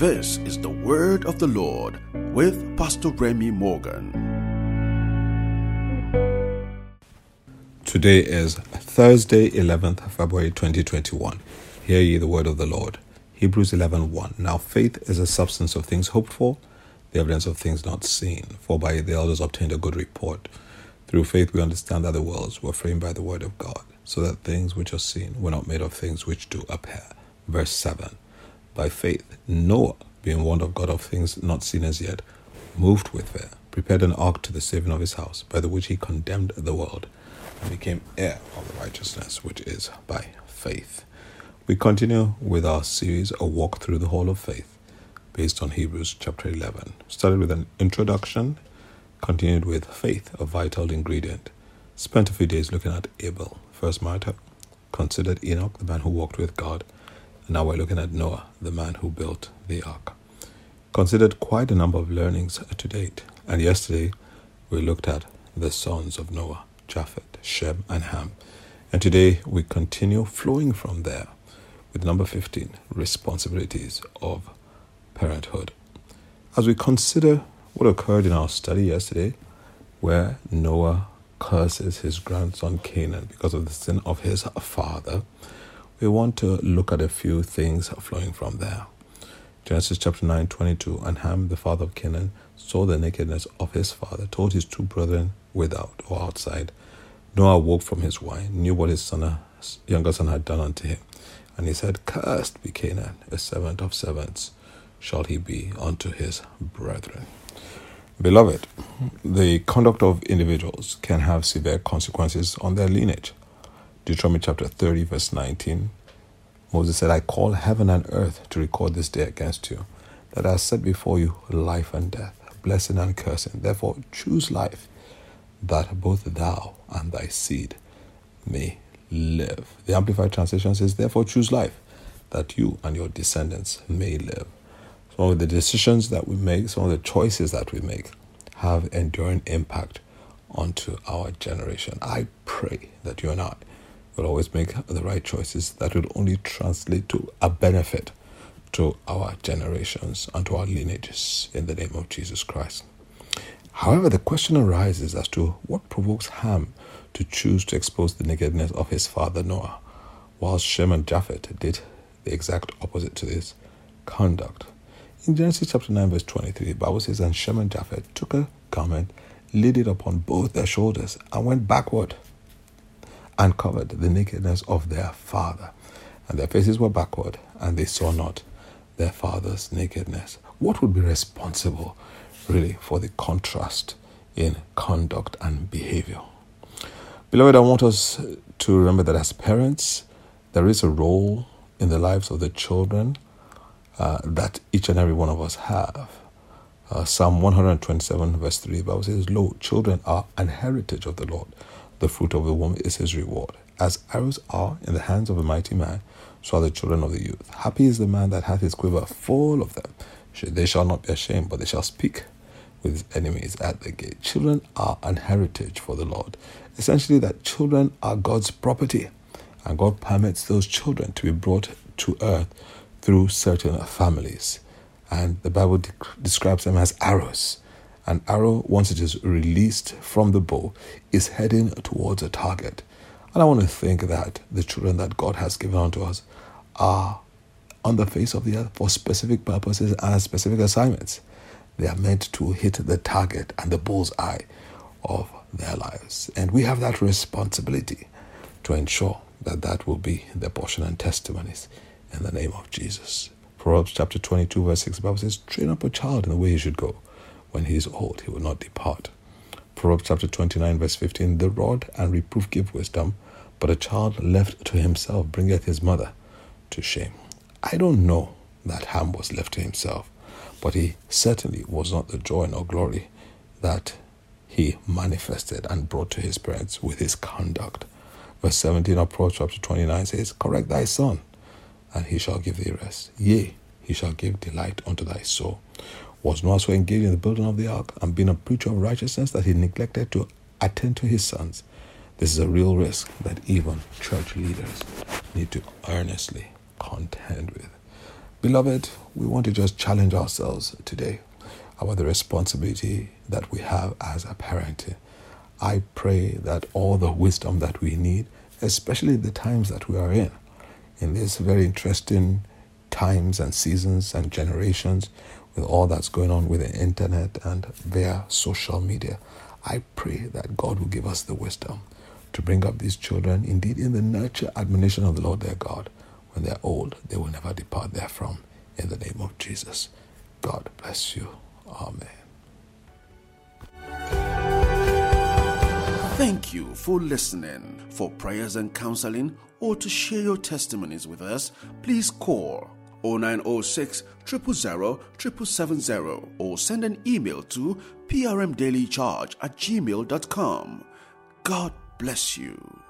This is the word of the Lord with Pastor Remy Morgan. Today is Thursday, 11th February 2021. Hear ye the word of the Lord. Hebrews 11:1. Now faith is the substance of things hoped for, the evidence of things not seen. For by the elders obtained a good report. Through faith we understand that the worlds were framed by the word of God, so that things which are seen were not made of things which do appear. Verse 7. By faith Noah, being warned of God of things not seen as yet, moved with fear, prepared an ark to the saving of his house, by the which he condemned the world, and became heir of the righteousness which is by faith. We continue with our series, A Walk Through the Hall of Faith, based on Hebrews chapter 11. Started with an introduction, continued with faith, a vital ingredient. Spent a few days looking at Abel, first martyr, considered Enoch, the man who walked with God, now we're looking at Noah, the man who built the ark. Considered quite a number of learnings to date, and yesterday we looked at the sons of Noah, Japheth, Shem, and Ham. And today we continue flowing from there with number 15 responsibilities of parenthood. As we consider what occurred in our study yesterday, where Noah curses his grandson Canaan because of the sin of his father, we want to look at a few things flowing from there. Genesis chapter 9 22 And Ham, the father of Canaan, saw the nakedness of his father, told his two brethren without or outside. Noah woke from his wine, knew what his son, younger son had done unto him. And he said, Cursed be Canaan, a servant of servants shall he be unto his brethren. Beloved, the conduct of individuals can have severe consequences on their lineage. Deuteronomy chapter 30, verse 19. Moses said, I call heaven and earth to record this day against you, that I set before you life and death, blessing and cursing. Therefore, choose life, that both thou and thy seed may live. The Amplified Translation says, Therefore, choose life, that you and your descendants may live. Some of the decisions that we make, some of the choices that we make, have enduring impact onto our generation. I pray that you and I will always make the right choices that will only translate to a benefit to our generations and to our lineages in the name of Jesus Christ. However, the question arises as to what provokes Ham to choose to expose the nakedness of his father Noah, whilst Shem and Japheth did the exact opposite to this conduct. In Genesis chapter 9, verse 23, the Bible says, And Shem and Japheth took a garment, laid it upon both their shoulders, and went backward and covered the nakedness of their father. And their faces were backward, and they saw not their father's nakedness. What would be responsible, really, for the contrast in conduct and behavior? Beloved, I want us to remember that as parents, there is a role in the lives of the children uh, that each and every one of us have. Uh, Psalm 127, verse 3, the Bible says, Lo, children are an heritage of the Lord. The fruit of the womb is his reward. As arrows are in the hands of a mighty man, so are the children of the youth. Happy is the man that hath his quiver full of them. They shall not be ashamed, but they shall speak with his enemies at the gate. Children are an heritage for the Lord. Essentially, that children are God's property, and God permits those children to be brought to earth through certain families. And the Bible de- describes them as arrows. An arrow, once it is released from the bow, is heading towards a target. And I want to think that the children that God has given unto us are on the face of the earth for specific purposes and specific assignments. They are meant to hit the target and the bull's eye of their lives. And we have that responsibility to ensure that that will be their portion and testimonies in the name of Jesus. Proverbs chapter 22, verse 6, the Bible says, Train up a child in the way he should go. When he is old, he will not depart. Proverbs chapter 29, verse 15, The rod and reproof give wisdom, but a child left to himself bringeth his mother to shame. I don't know that Ham was left to himself, but he certainly was not the joy nor glory that he manifested and brought to his parents with his conduct. Verse 17 of Proverbs chapter 29 says, Correct thy son and he shall give thee rest. Yea, he shall give delight unto thy soul. Was Noah so engaged in the building of the ark and being a preacher of righteousness that he neglected to attend to his sons? This is a real risk that even church leaders need to earnestly contend with. Beloved, we want to just challenge ourselves today about the responsibility that we have as a parent. I pray that all the wisdom that we need, especially the times that we are in, in these very interesting times and seasons and generations, with all that's going on with the internet and via social media, I pray that God will give us the wisdom to bring up these children, indeed, in the nurture admonition of the Lord their God. When they're old, they will never depart therefrom. In the name of Jesus. God bless you. Amen. Thank you for listening. For prayers and counseling or to share your testimonies with us, please call 0906 000 770 or send an email to prmdailycharge at gmail.com. God bless you.